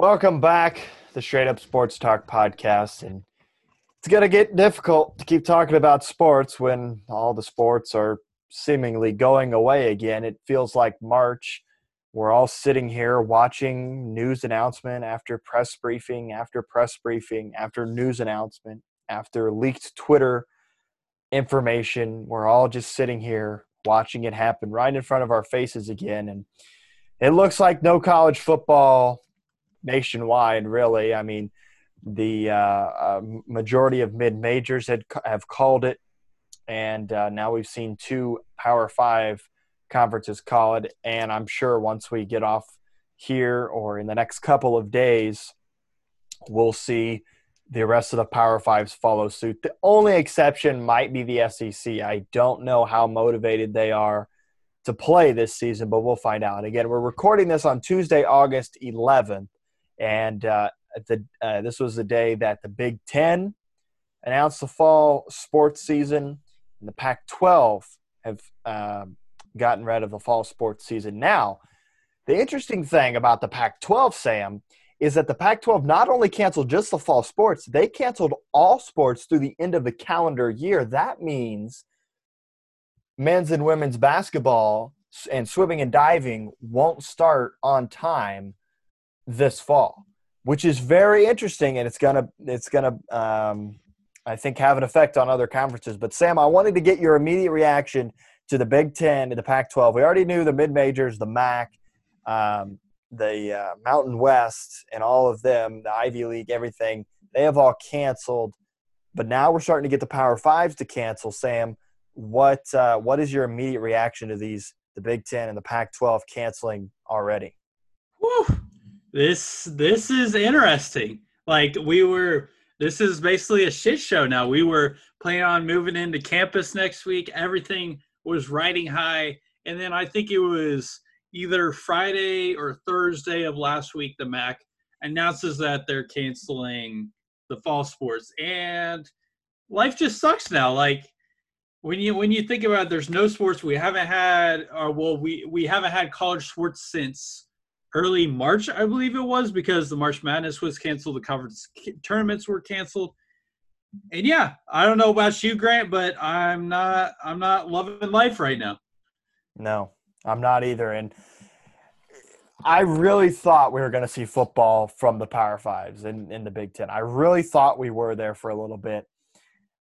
Welcome back, the Straight Up Sports Talk podcast, and it's gonna get difficult to keep talking about sports when all the sports are seemingly going away again. It feels like March. We're all sitting here watching news announcement after press briefing after press briefing after news announcement after leaked Twitter information. We're all just sitting here watching it happen right in front of our faces again, and it looks like no college football nationwide, really. I mean, the uh, uh, majority of mid majors had have called it, and uh, now we've seen two Power Five conferences call it. And I'm sure once we get off here or in the next couple of days, we'll see the rest of the Power Fives follow suit. The only exception might be the SEC. I don't know how motivated they are to play this season, but we'll find out. Again, we're recording this on Tuesday, August 11th. And uh, the, uh, this was the day that the Big Ten announced the fall sports season, and the Pac 12 have um, gotten rid of the fall sports season. Now, the interesting thing about the Pac 12, Sam, is that the Pac 12 not only canceled just the fall sports, they canceled all sports through the end of the calendar year. That means men's and women's basketball and swimming and diving won't start on time this fall, which is very interesting, and it's gonna it's gonna um, I think have an effect on other conferences. But Sam, I wanted to get your immediate reaction to the Big Ten and the Pac-12. We already knew the mid majors, the MAC, um, the uh, Mountain West, and all of them, the Ivy League, everything. They have all canceled, but now we're starting to get the Power Fives to cancel. Sam, what uh, what is your immediate reaction to these the Big Ten and the Pac-12 canceling already? Woo this this is interesting. Like we were this is basically a shit show now. We were planning on moving into campus next week. Everything was riding high. And then I think it was either Friday or Thursday of last week, the MAC announces that they're canceling the fall sports. And life just sucks now. Like when you when you think about it, there's no sports we haven't had or well we we haven't had college sports since early March, I believe it was, because the March Madness was canceled, the conference tournaments were canceled. And yeah, I don't know about you, Grant, but I'm not I'm not loving life right now. No, I'm not either. And I really thought we were going to see football from the Power Fives in, in the Big Ten. I really thought we were there for a little bit,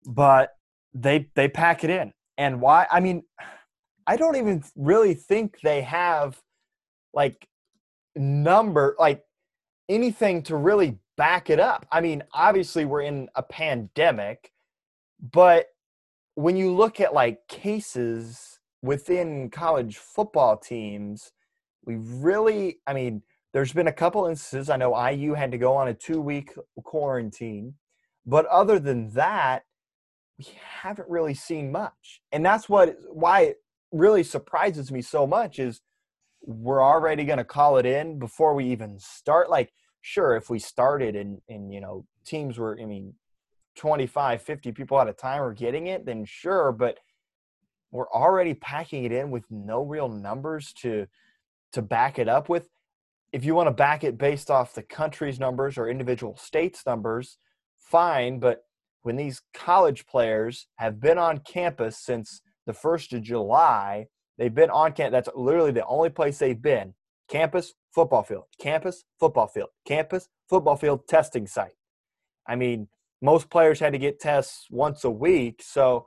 but they they pack it in. And why? I mean, I don't even really think they have like number, like anything to really back it up. I mean, obviously, we're in a pandemic, but when you look at like cases within college football teams, we really, I mean, there's been a couple instances. I know IU had to go on a two week quarantine, but other than that, we haven't really seen much. And that's what why it really surprises me so much is we're already going to call it in before we even start. Like sure if we started and and you know teams were i mean 25 50 people at a time are getting it then sure but we're already packing it in with no real numbers to to back it up with. If you want to back it based off the country's numbers or individual states numbers fine but when these college players have been on campus since the 1st of july They've been on campus. That's literally the only place they've been. Campus, football field. Campus, football field. Campus, football field testing site. I mean, most players had to get tests once a week. So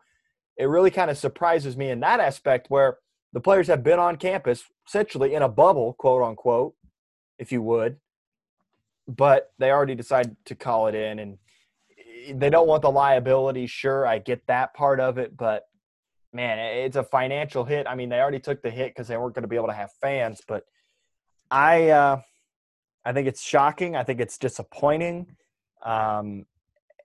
it really kind of surprises me in that aspect where the players have been on campus, essentially in a bubble, quote unquote, if you would. But they already decided to call it in and eh, they don't want the liability. Sure, I get that part of it, but man, it's a financial hit. I mean, they already took the hit because they weren't going to be able to have fans, but I, uh, I think it's shocking. I think it's disappointing. Um,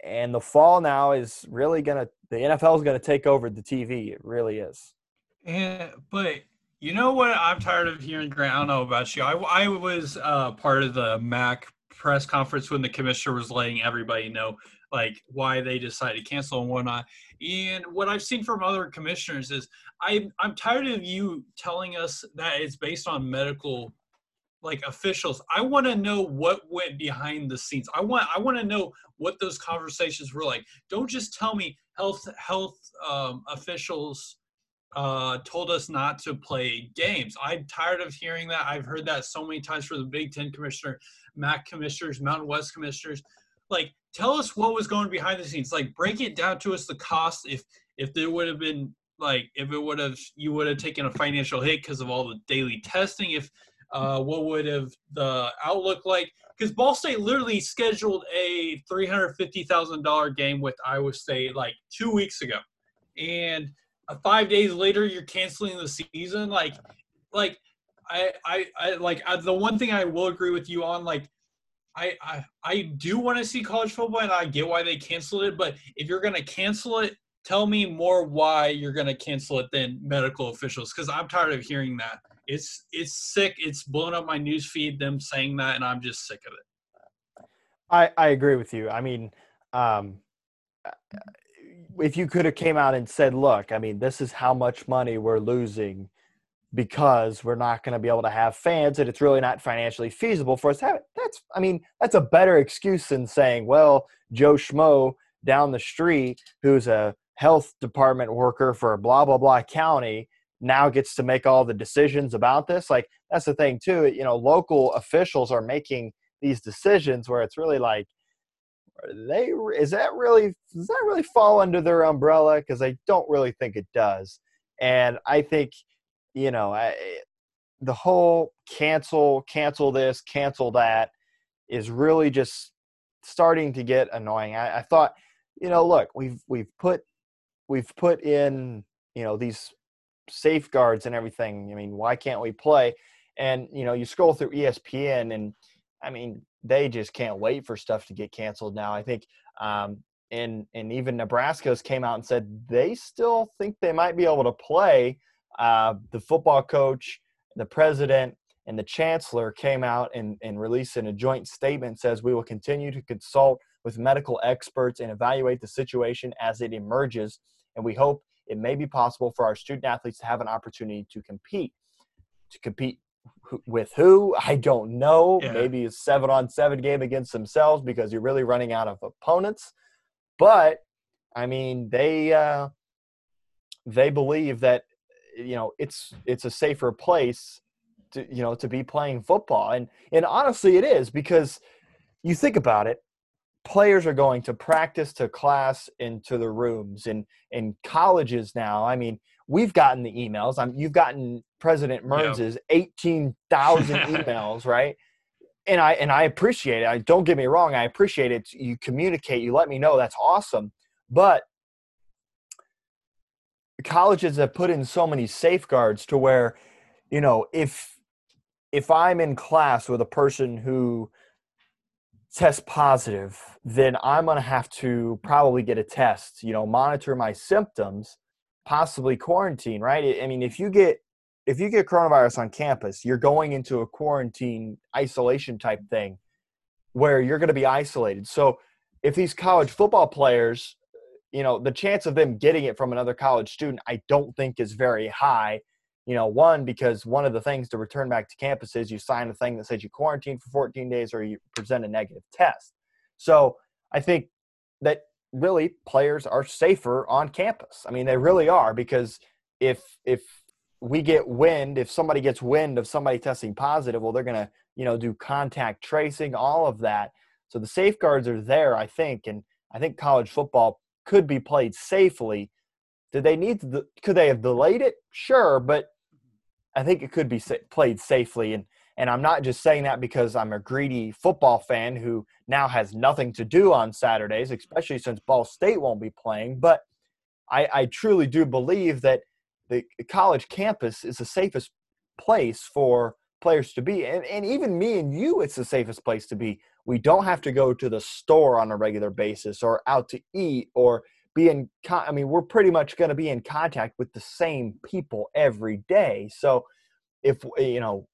and the fall now is really going to, the NFL is going to take over the TV. It really is. And, but you know what I'm tired of hearing, Grant? I don't know about you. I, I was uh, part of the MAC press conference when the commissioner was letting everybody know like why they decided to cancel and whatnot. And what I've seen from other commissioners is I I'm tired of you telling us that it's based on medical like officials. I want to know what went behind the scenes. I want I want to know what those conversations were like. Don't just tell me health health um, officials uh, told us not to play games. I'm tired of hearing that. I've heard that so many times for the Big Ten commissioner, MAC commissioners, Mountain West commissioners. Like, tell us what was going behind the scenes. Like, break it down to us the cost. If if there would have been like if it would have you would have taken a financial hit because of all the daily testing. If uh, what would have the outlook like? Because Ball State literally scheduled a three hundred fifty thousand dollar game with Iowa State like two weeks ago, and uh, five days later you're canceling the season. Like, like I, I, I like I, the one thing I will agree with you on. Like, I, I, I do want to see college football, and I get why they canceled it. But if you're gonna cancel it, tell me more why you're gonna cancel it than medical officials, because I'm tired of hearing that. It's it's sick. It's blown up my news feed. Them saying that, and I'm just sick of it. I I agree with you. I mean, um, if you could have came out and said, "Look, I mean, this is how much money we're losing because we're not going to be able to have fans, and it's really not financially feasible for us to have it." That's, I mean, that's a better excuse than saying, "Well, Joe Schmo down the street, who's a health department worker for blah blah blah county." now gets to make all the decisions about this like that's the thing too you know local officials are making these decisions where it's really like they is that really does that really fall under their umbrella because i don't really think it does and i think you know I, the whole cancel cancel this cancel that is really just starting to get annoying I, I thought you know look we've we've put we've put in you know these safeguards and everything i mean why can't we play and you know you scroll through espn and i mean they just can't wait for stuff to get canceled now. I think, um, and and even Nebraska's came out and said they still think they might be able to play. Uh, the football coach, the president, and the chancellor came out and, and released in a joint statement says we will continue to consult with medical experts and evaluate the situation as it emerges, and we hope it may be possible for our student athletes to have an opportunity to compete. To compete with who I don't know. Yeah. Maybe a seven on seven game against themselves because you're really running out of opponents. But I mean, they uh, they believe that you know it's it's a safer place to you know to be playing football, and and honestly, it is because you think about it. Players are going to practice, to class, into the rooms, and in colleges now. I mean, we've gotten the emails. I'm, you've gotten President Mearns's yeah. 18,000 emails, right? And I and I appreciate it. I don't get me wrong, I appreciate it. You communicate, you let me know, that's awesome. But colleges have put in so many safeguards to where, you know, if if I'm in class with a person who tests positive, then I'm going to have to probably get a test, you know, monitor my symptoms, possibly quarantine, right? I mean, if you get if you get coronavirus on campus, you're going into a quarantine isolation type thing where you're going to be isolated. So if these college football players, you know, the chance of them getting it from another college student, I don't think is very high. You know, one, because one of the things to return back to campus is you sign a thing that says you quarantine for 14 days or you present a negative test. So I think that really players are safer on campus. I mean, they really are because if if we get wind if somebody gets wind of somebody testing positive well they're going to you know do contact tracing all of that so the safeguards are there i think and i think college football could be played safely. Did they need to could they have delayed it? Sure but i think it could be played safely and and i'm not just saying that because i'm a greedy football fan who now has nothing to do on saturdays especially since ball state won't be playing but i i truly do believe that the college campus is the safest place for players to be. And, and even me and you, it's the safest place to be. We don't have to go to the store on a regular basis or out to eat or be in, I mean, we're pretty much going to be in contact with the same people every day. So if, you know,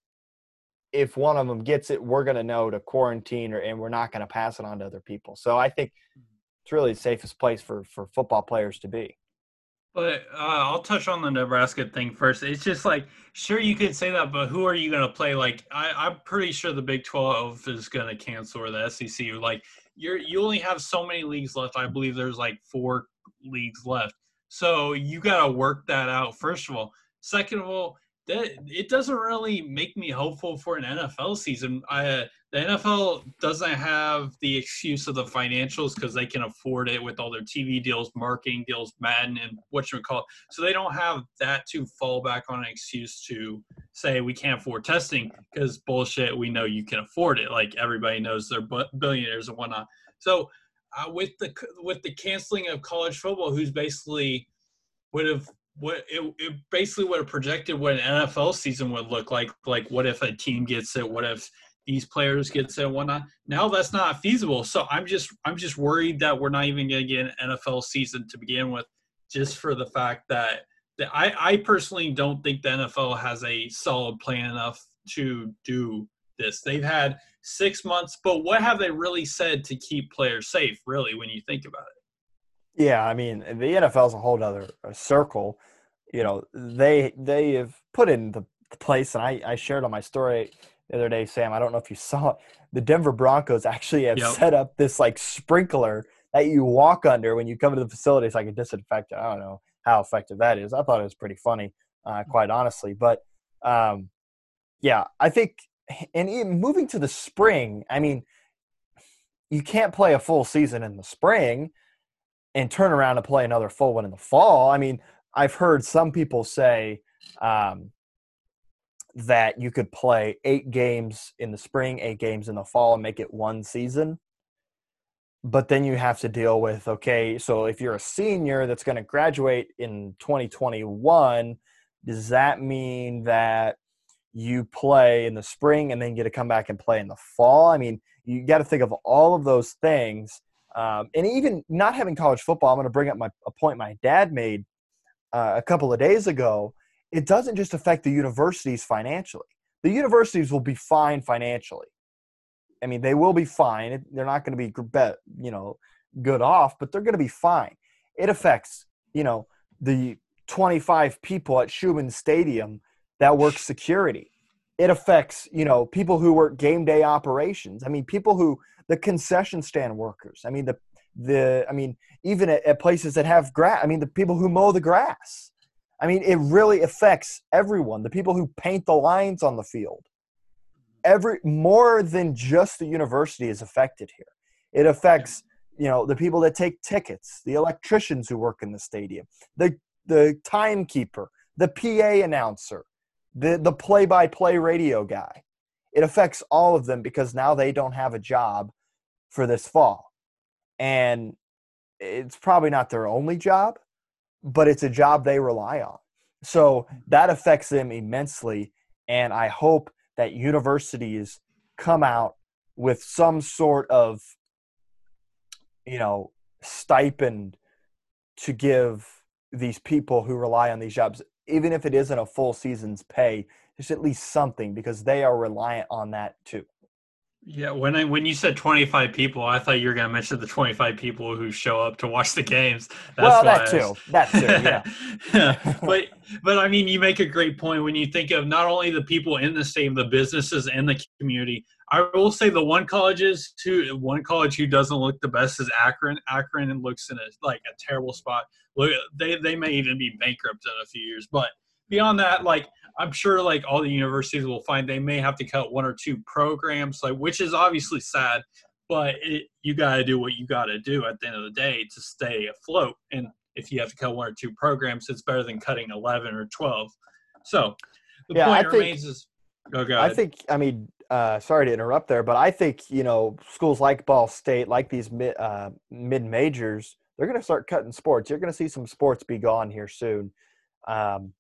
if one of them gets it, we're going to know to quarantine or, and we're not going to pass it on to other people. So I think mm-hmm. it's really the safest place for, for football players to be. But uh, I'll touch on the Nebraska thing first. It's just like, sure, you could say that, but who are you going to play? Like, I, I'm pretty sure the Big 12 is going to cancel or the SEC. Like, you're you only have so many leagues left. I believe there's like four leagues left. So you got to work that out. First of all, second of all, that it doesn't really make me hopeful for an NFL season. I, the NFL doesn't have the excuse of the financials because they can afford it with all their TV deals, marketing deals, Madden, and what you would call. It. So they don't have that to fall back on an excuse to say we can't afford testing because bullshit. We know you can afford it. Like everybody knows they're billionaires and whatnot. So uh, with the with the canceling of college football, who's basically would have what it, it basically would have projected what an NFL season would look like. Like, what if a team gets it? What if these players get it and whatnot? Now that's not feasible. So I'm just I'm just worried that we're not even going to get an NFL season to begin with, just for the fact that that I I personally don't think the NFL has a solid plan enough to do this. They've had six months, but what have they really said to keep players safe? Really, when you think about it. Yeah, I mean the NFL is a whole other circle you know they they have put in the place and I, I shared on my story the other day sam i don't know if you saw it the denver broncos actually have yep. set up this like sprinkler that you walk under when you come to the facility. It's like a disinfectant i don't know how effective that is. I thought it was pretty funny uh, quite honestly. But um, yeah i think and moving to the spring i mean you can't play a full season in the spring and turn around and play another full one in the fall. I mean I've heard some people say um, that you could play eight games in the spring, eight games in the fall, and make it one season. But then you have to deal with okay, so if you're a senior that's going to graduate in 2021, does that mean that you play in the spring and then get to come back and play in the fall? I mean, you got to think of all of those things. Um, and even not having college football, I'm going to bring up my a point my dad made uh, a couple of days ago, it doesn't just affect the universities financially. The universities will be fine financially. I mean, they will be fine. They're not going to be, you know, good off, but they're going to be fine. It affects, you know, the 25 people at Scheumann Stadium that work security. It affects, you know, people who work game day operations. I mean, people who the concession stand workers. I mean, the the i mean even at, at places that have grass i mean the people who mow the grass i mean it really affects everyone the people who paint the lines on the field. Every more than just the university is affected here. It affects you know the people that take tickets the electricians who work in the stadium the the timekeeper the pa announcer the the play-by-play radio guy. It affects all of them because now they don't have a job for this fall. And it's probably not their only job, but it's a job they rely on. So that affects them immensely. And I hope that universities come out with some sort of, you know, stipend to give these people who rely on these jobs, even if it isn't a full season's pay, just at least something because they are reliant on that too. Yeah, when I when you said 25 people, I thought you were going to mention the 25 people who show up to watch the games. That's well, that too. That too. Yeah. but but I mean, you make a great point when you think of not only the people in the stadium, the businesses and the community. I will say the one colleges to one college who doesn't look the best is Akron. Akron looks in a like a terrible spot. Look, they they may even be bankrupt in a few years. But beyond that, like I'm sure like all the universities will find they may have to cut one or two programs, like which is obviously sad, but it, you got to do what you got to do at the end of the day to stay afloat. And if you have to cut one or two programs, it's better than cutting 11 or 12. So the yeah, point I remains think, is. Oh, go I think I mean uh, sorry to interrupt there, but I think you know schools like Ball State, like these mid uh, mid majors, they're going to start cutting sports. You're going to see some sports be gone here soon. Um,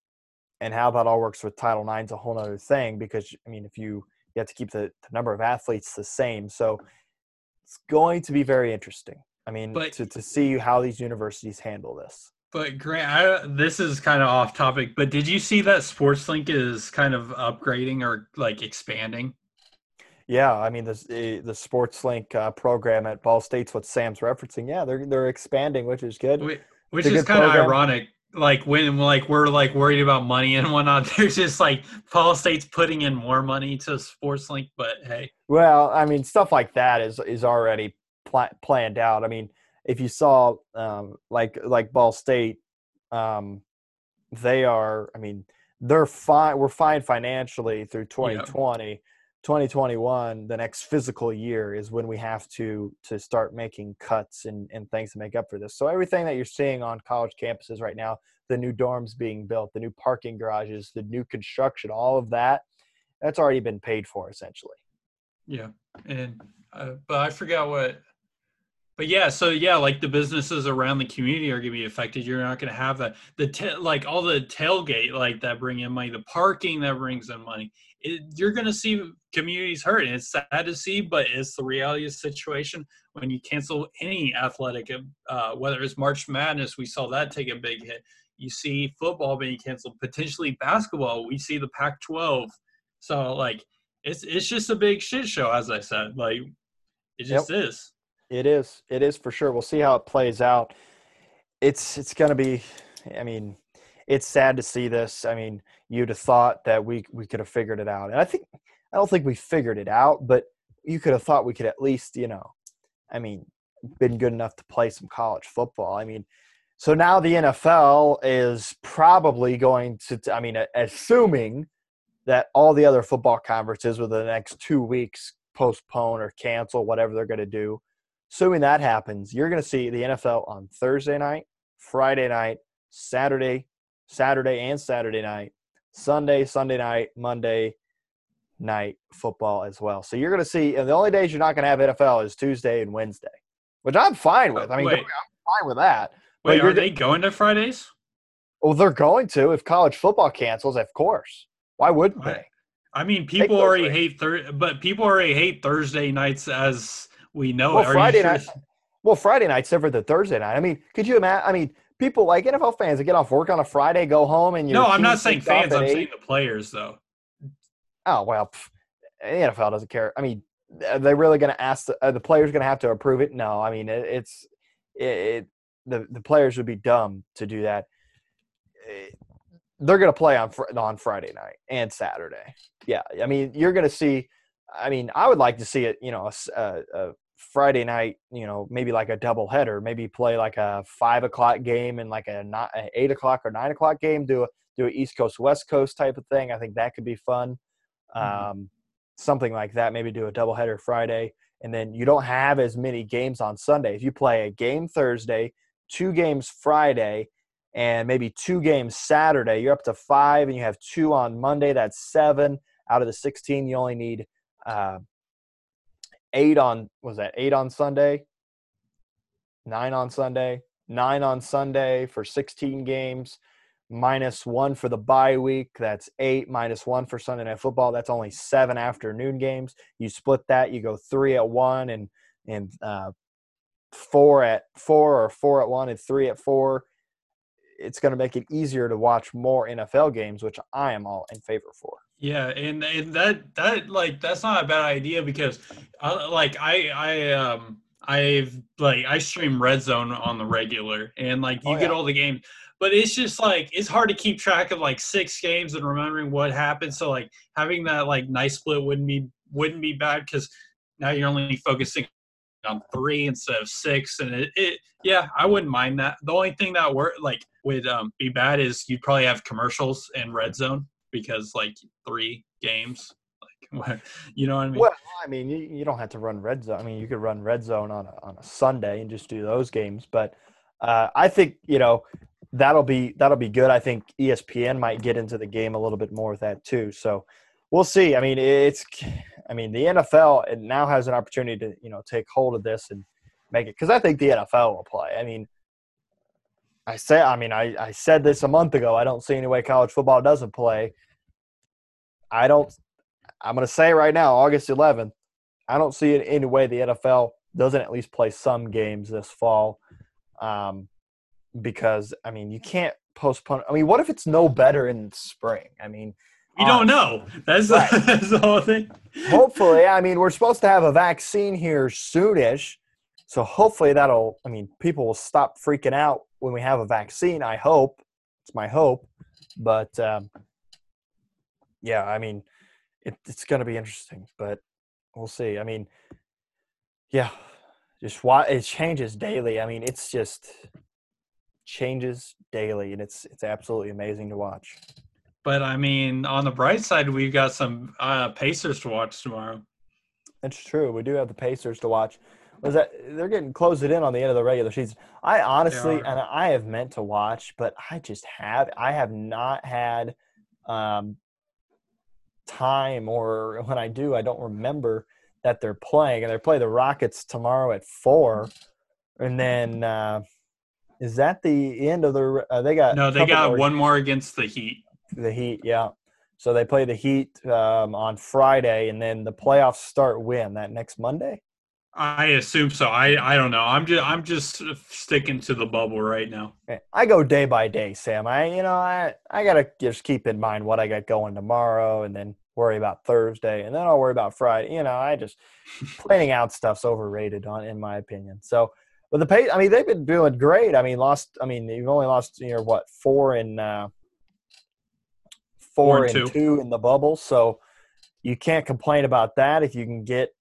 and how that all works with Title IX is a whole other thing because I mean, if you you have to keep the, the, number of athletes the same, so it's going to be very interesting. I mean, but, to to see how these universities handle this. But Grant, I, this is kind of off topic, but did you see that SportsLink is kind of upgrading or like expanding? Yeah, I mean the the SportsLink uh, program at Ball State's what Sam's referencing. Yeah, they're they're expanding, which is good. Which, which is kind of ironic like when like we're like worried about money and whatnot. There's just like Ball State's putting in more money to Sports Link, but hey. Well, I mean, stuff like that is is already pl- planned out. I mean, if you saw um, like like Ball State, um, they are. I mean, they're fine. We're fine financially through 2020. Yeah. 2021 the next physical year is when we have to to start making cuts and, and things to make up for this. So everything that you're seeing on college campuses right now the new dorms being built the new parking garages the new construction all of that that's already been paid for essentially. Yeah and uh, but i forgot what but yeah, so yeah, like the businesses around the community are going to be affected. You're not going to have that the ta- like all the tailgate like that bring in money, the parking that brings in money. It, you're going to see communities hurt, and it's sad to see, but it's the reality of the situation when you cancel any athletic, uh, whether it's March Madness, we saw that take a big hit. You see football being canceled, potentially basketball. We see the Pac-12. So like, it's it's just a big shit show, as I said. Like, it just yep. is. It is. It is for sure. We'll see how it plays out. It's it's going to be. I mean, it's sad to see this. I mean, you'd have thought that we we could have figured it out, and I think I don't think we figured it out, but you could have thought we could at least, you know, I mean, been good enough to play some college football. I mean, so now the NFL is probably going to. I mean, assuming that all the other football conferences within the next two weeks postpone or cancel whatever they're going to do assuming that happens, you're going to see the NFL on Thursday night, Friday night, Saturday, Saturday and Saturday night, Sunday, Sunday night, Monday night football as well. So you're going to see, and the only days you're not going to have NFL is Tuesday and Wednesday, which I'm fine with. Oh, I mean, I'm fine with that. Wait, are they going to Fridays? Well, they're going to if college football cancels, of course. Why wouldn't they? I mean, people already hate Thursday, but people already hate Thursday nights as we know well, Friday night. Well, Friday night's different the Thursday night. I mean, could you imagine? I mean, people like NFL fans that get off work on a Friday, go home, and you. No, I'm not saying fans. I'm eight. saying the players, though. Oh well, pff, the NFL doesn't care. I mean, are they really going to ask the, the players going to have to approve it? No, I mean it, it's it, it, the the players would be dumb to do that. It, they're going to play on on Friday night and Saturday. Yeah, I mean you're going to see I mean, I would like to see it, you know, a, a Friday night, you know, maybe like a double header, maybe play like a five o'clock game and like a, not, a eight o'clock or nine o'clock game, do a, do a East Coast, West Coast type of thing. I think that could be fun. Mm-hmm. Um, something like that, maybe do a double header Friday. And then you don't have as many games on Sunday. If you play a game Thursday, two games Friday, and maybe two games Saturday, you're up to five, and you have two on Monday. That's seven out of the 16. You only need – uh, eight on was that eight on Sunday, nine on Sunday, nine on Sunday for 16 games, minus one for the bye week. That's eight minus one for Sunday Night Football. That's only seven afternoon games. You split that, you go three at one and and uh, four at four or four at one and three at four. It's going to make it easier to watch more NFL games, which I am all in favor for. Yeah, and, and that that like that's not a bad idea because, uh, like I I um I've like I stream Red Zone on the regular and like you oh, yeah. get all the games, but it's just like it's hard to keep track of like six games and remembering what happened. So like having that like nice split wouldn't be wouldn't be bad because now you're only focusing on three instead of six, and it, it yeah I wouldn't mind that. The only thing that work like would um, be bad is you'd probably have commercials in Red Zone because like three games like you know what I mean? Well, I mean, you, you don't have to run red zone. I mean, you could run red zone on a, on a Sunday and just do those games. But uh, I think you know that'll be that'll be good. I think ESPN might get into the game a little bit more with that too. So we'll see. I mean, it's I mean the NFL it now has an opportunity to you know take hold of this and make it because I think the NFL will play. I mean, I say, I mean, I, I said this a month ago. I don't see any way college football doesn't play. I don't. I'm going to say right now, August 11th. I don't see it any way the NFL doesn't at least play some games this fall, um, because I mean, you can't postpone. I mean, what if it's no better in spring? I mean, you don't know. That's, right. the, that's the whole thing. Hopefully, I mean, we're supposed to have a vaccine here soonish, so hopefully that'll. I mean, people will stop freaking out when we have a vaccine, I hope. It's my hope, but um, yeah, I mean, it, it's going to be interesting, but we'll see. I mean, yeah, just why it changes daily. I mean, it's just changes daily, and it's it's absolutely amazing to watch. But I mean, on the bright side, we've got some uh, Pacers to watch tomorrow. That's true. We do have the Pacers to watch. Was that they're getting closed it in on the end of the regular season? I honestly, and I have meant to watch, but I just have. I have not had um, time, or when I do, I don't remember that they're playing. And they play the Rockets tomorrow at four, and then uh, is that the end of the? Uh, they got no. They got more, one more against the Heat. The Heat, yeah. So they play the Heat um, on Friday, and then the playoffs start when that next Monday. I assume so. I I don't know. I'm just I'm just sticking to the bubble right now. I go day by day, Sam. I you know I I gotta just keep in mind what I got going tomorrow, and then worry about Thursday, and then I'll worry about Friday. You know, I just planning out stuff's overrated on in my opinion. So, but the pay, I mean, they've been doing great. I mean, lost. I mean, you've only lost you know what four in uh, four, four and, and two. two in the bubble, so you can't complain about that if you can get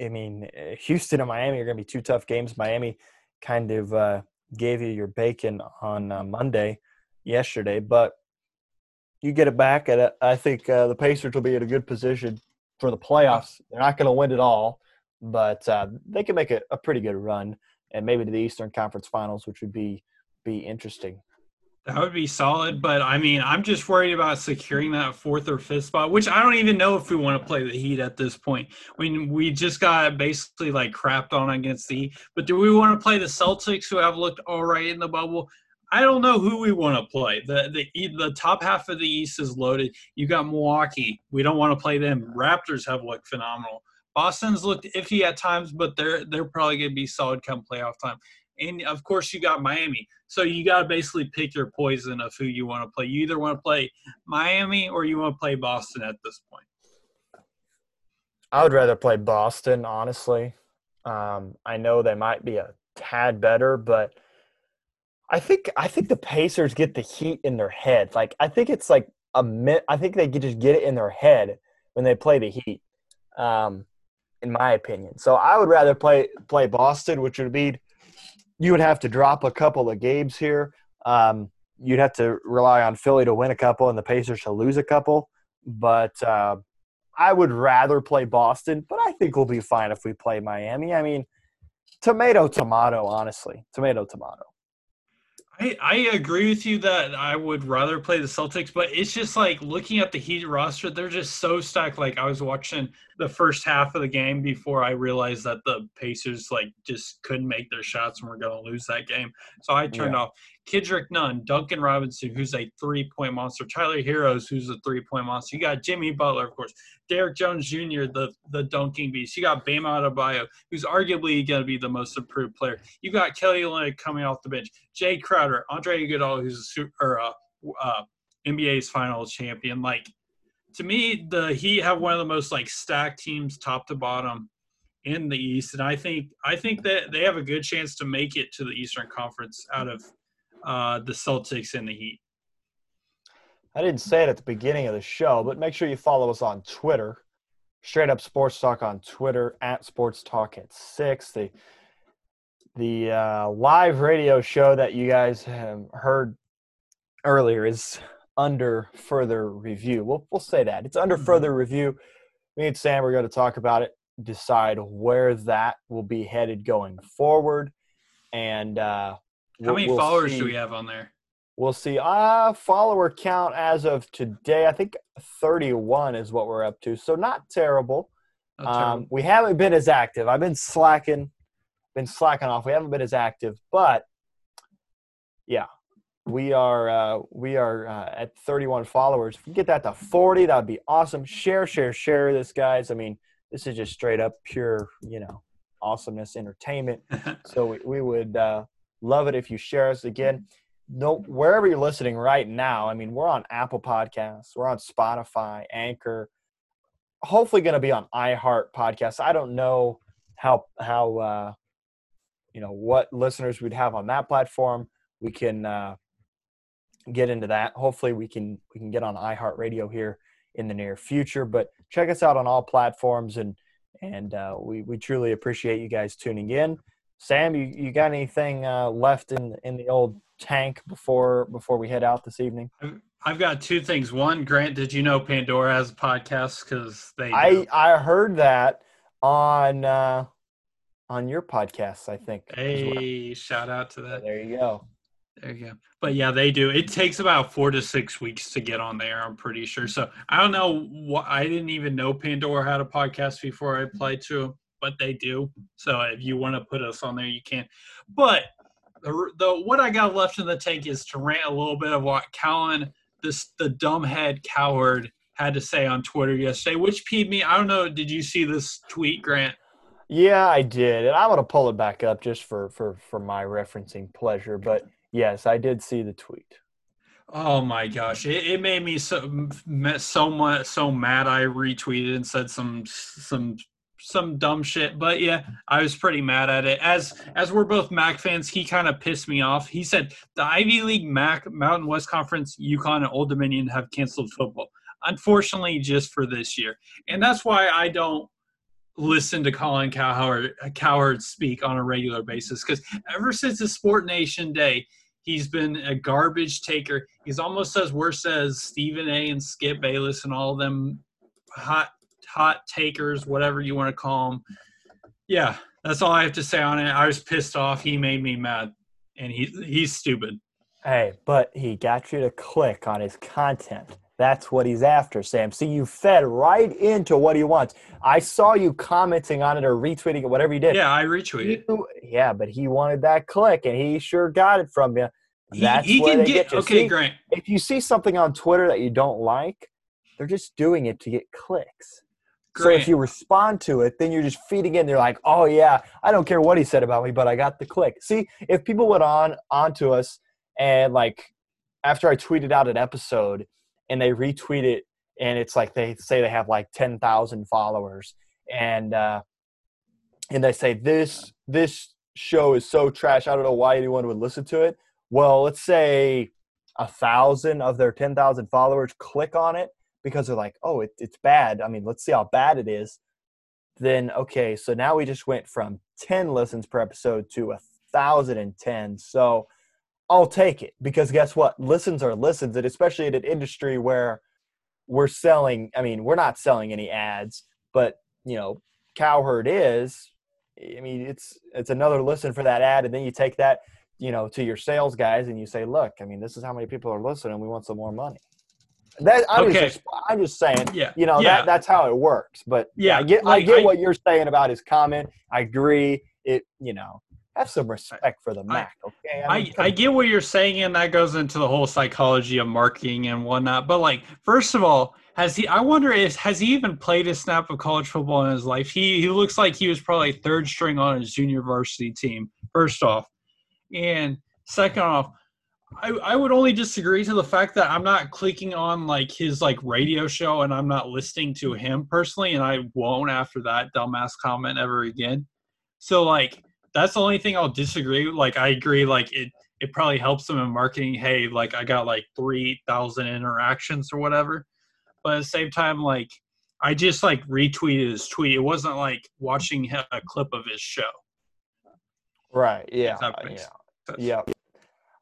I mean, eh, Houston and Miami are going to be two tough games. Miami kind of uh, gave you your bacon on uh, Monday, yesterday, but you get it back, and I think uh, the Pacers will be in a good position for the playoffs. They're not going to win it all, but uh, they can make a, a pretty good run, and maybe to the Eastern Conference Finals, which would be be interesting. That would be solid, but I mean, I'm just worried about securing that fourth or fifth spot, which I don't even know if we want to play the Heat at this point. Mean, we just got basically like crapped on against the Heat, but do we want to play the Celtics, who have looked all right in the bubble? I don't know who we want to play. The the the top half of the East is loaded. You got Milwaukee. We don't want to play them. Raptors have looked phenomenal. Boston's looked iffy at times, but they're they're probably going to be solid come playoff time and of course you got Miami. So you got to basically pick your poison of who you want to play. You either want to play Miami or you want to play Boston at this point. I would rather play Boston, honestly. Um, I know they might be a tad better, but I think I think the Pacers get the heat in their head. Like I think it's like a mit. I think they just get it in their head when they play the Heat. Um, in my opinion, so I would rather play play Boston, which would be you would have to drop a couple of games here. Um, you'd have to rely on Philly to win a couple and the Pacers to lose a couple. But uh, I would rather play Boston, but I think we'll be fine if we play Miami. I mean, tomato, tomato, honestly. Tomato, tomato. I, I agree with you that I would rather play the Celtics, but it's just like looking at the Heat roster, they're just so stacked. Like I was watching the first half of the game before I realized that the Pacers like just couldn't make their shots and we're gonna lose that game. So I turned yeah. off. Kendrick Nunn, Duncan Robinson, who's a three point monster, Tyler Herro, who's a three point monster. You got Jimmy Butler, of course, Derrick Jones Jr., the the dunking beast. You got Bam Adebayo, who's arguably going to be the most improved player. You got Kelly Olynyk coming off the bench, Jae Crowder, Andre Iguodala, who's a super, uh, uh, NBA's finals champion. Like to me, the Heat have one of the most like stacked teams, top to bottom in the East, and I think I think that they have a good chance to make it to the Eastern Conference out of uh, the Celtics and the Heat. I didn't say it at the beginning of the show, but make sure you follow us on Twitter. Straight up Sports Talk on Twitter at Sports Talk at six. The the uh, live radio show that you guys have heard earlier is under further review. We'll we'll say that it's under mm-hmm. further review. Me and Sam are going to talk about it, decide where that will be headed going forward, and uh, how many we'll followers see. do we have on there? We'll see. Uh, follower count as of today, I think 31 is what we're up to. So not terrible. Not um, terrible. we haven't been as active. I've been slacking, been slacking off. We haven't been as active, but yeah, we are uh, we are uh, at 31 followers. If we get that to 40, that would be awesome. Share, share, share this, guys. I mean, this is just straight up pure, you know, awesomeness, entertainment. so we, we would uh, Love it if you share us again. No, wherever you're listening right now. I mean, we're on Apple Podcasts, we're on Spotify, Anchor. Hopefully, going to be on iHeart Podcasts. I don't know how how uh, you know what listeners we'd have on that platform. We can uh, get into that. Hopefully, we can we can get on iHeartRadio here in the near future. But check us out on all platforms, and and uh, we we truly appreciate you guys tuning in. Sam, you, you got anything uh, left in in the old tank before before we head out this evening? I've got two things. One, Grant, did you know Pandora has a podcast? Because they. Do. I I heard that on uh, on your podcast. I think. Hey, well. shout out to that. There you go. There you go. But yeah, they do. It takes about four to six weeks to get on there. I'm pretty sure. So I don't know what I didn't even know Pandora had a podcast before I applied to them, but they do. So if you want to put us on there, you can. But the, the what I got left in the tank is to rant a little bit of what Colin, this the dumbhead coward, had to say on Twitter yesterday, which peed me. I don't know. Did you see this tweet, Grant? Yeah, I did, and I'm gonna pull it back up just for for for my referencing pleasure. But yes, I did see the tweet. Oh my gosh, it, it made me so so much so mad. I retweeted and said some some some dumb shit. But yeah, I was pretty mad at it. As as we're both MAC fans, he kind of pissed me off. He said the Ivy League MAC Mountain West Conference, UConn and Old Dominion have canceled football. Unfortunately, just for this year, and that's why I don't listen to Colin Cowherd, Cowherd speak on a regular basis because ever since the Sport Nation day, he's been a garbage taker. He's almost as worse as Stephen A. and Skip Bayless and all them hot hot takers, whatever you want to call them. Yeah, that's all I have to say on it. I was pissed off. He made me mad, and he he's stupid. Hey, but he got you to click on his content. That's what he's after, Sam. See, you fed right into what he wants. I saw you commenting on it or retweeting it, whatever you did. Yeah, I retweeted. You, yeah, but he wanted that click, and he sure got it from you. That's he, he can get, get okay, see, Grant. If you see something on Twitter that you don't like, they're just doing it to get clicks. Grant. So if you respond to it, then you're just feeding in. They're like, "Oh yeah, I don't care what he said about me, but I got the click." See, if people went on onto us and like after I tweeted out an episode and they retweet it and it's like they say they have like 10,000 followers and uh and they say this this show is so trash I don't know why anyone would listen to it. Well, let's say a thousand of their 10,000 followers click on it because they're like, oh, it, it's bad. I mean, let's see how bad it is. Then, okay, so now we just went from 10 listens per episode to a thousand and ten. So I'll take it because guess what? Listens are listens, and especially in an industry where we're selling. I mean, we're not selling any ads, but you know, Cowherd is. I mean, it's it's another listen for that ad, and then you take that, you know, to your sales guys, and you say, look, I mean, this is how many people are listening. We want some more money. That I'm, okay. just, I'm just saying, yeah, you know, yeah. that that's how it works. But yeah, I get like, I get I, what you're saying about his comment. I agree. It, you know, have some respect for the MAC, okay? I, mean, I, I, get what you're saying, and that goes into the whole psychology of marketing and whatnot. But like, first of all, has he? I wonder if has he even played a snap of college football in his life? He he looks like he was probably third string on his junior varsity team. First off, and second off, I, I would only disagree to the fact that I'm not clicking on like his like radio show and I'm not listening to him personally, and I won't after that dumbass comment ever again. So like that's the only thing I'll disagree. Like I agree, like it it probably helps them in marketing. Hey, like I got like three thousand interactions or whatever. But at the same time, like I just like retweeted his tweet. It wasn't like watching a clip of his show. Right. Yeah. Yeah. Yeah.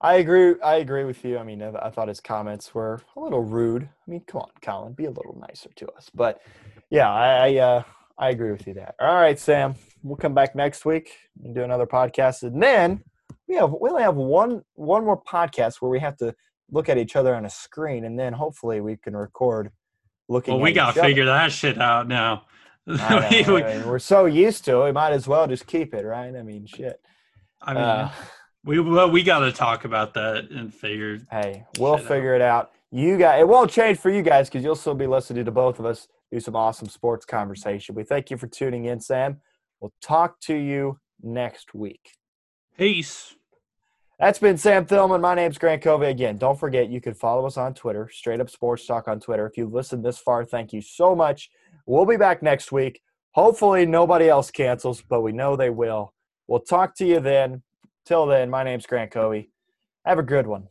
I agree. I agree with you. I mean, I, I, thought his comments were a little rude. I mean, come on, Colin, be a little nicer to us. But yeah, I I, uh, I agree with you there. All right, Sam we'll come back next week and do another podcast, and then we have we only have one one more podcast where we have to look at each other on a screen, and then hopefully we can record looking. Well, we got to figure that shit out now. Know, I mean, we're so used to it, we might as well just keep it, right? I mean, shit. I mean, uh, we well, we got to talk about that and figure. Hey, we'll figure out. it out. You guys, it won't change for you guys because you'll still be listening to both of us do some awesome sports conversation. We thank you for tuning in, Sam. We'll talk to you next week. Peace. That's been Sam Thillman. My name's Grant Covey. Again, don't forget you can follow us on Twitter, Straight Up Sports Talk on Twitter. If you've listened this far, thank you so much. We'll be back next week. Hopefully, nobody else cancels, but we know they will. We'll talk to you then. Till then, my name's Grant Covey. Have a good one.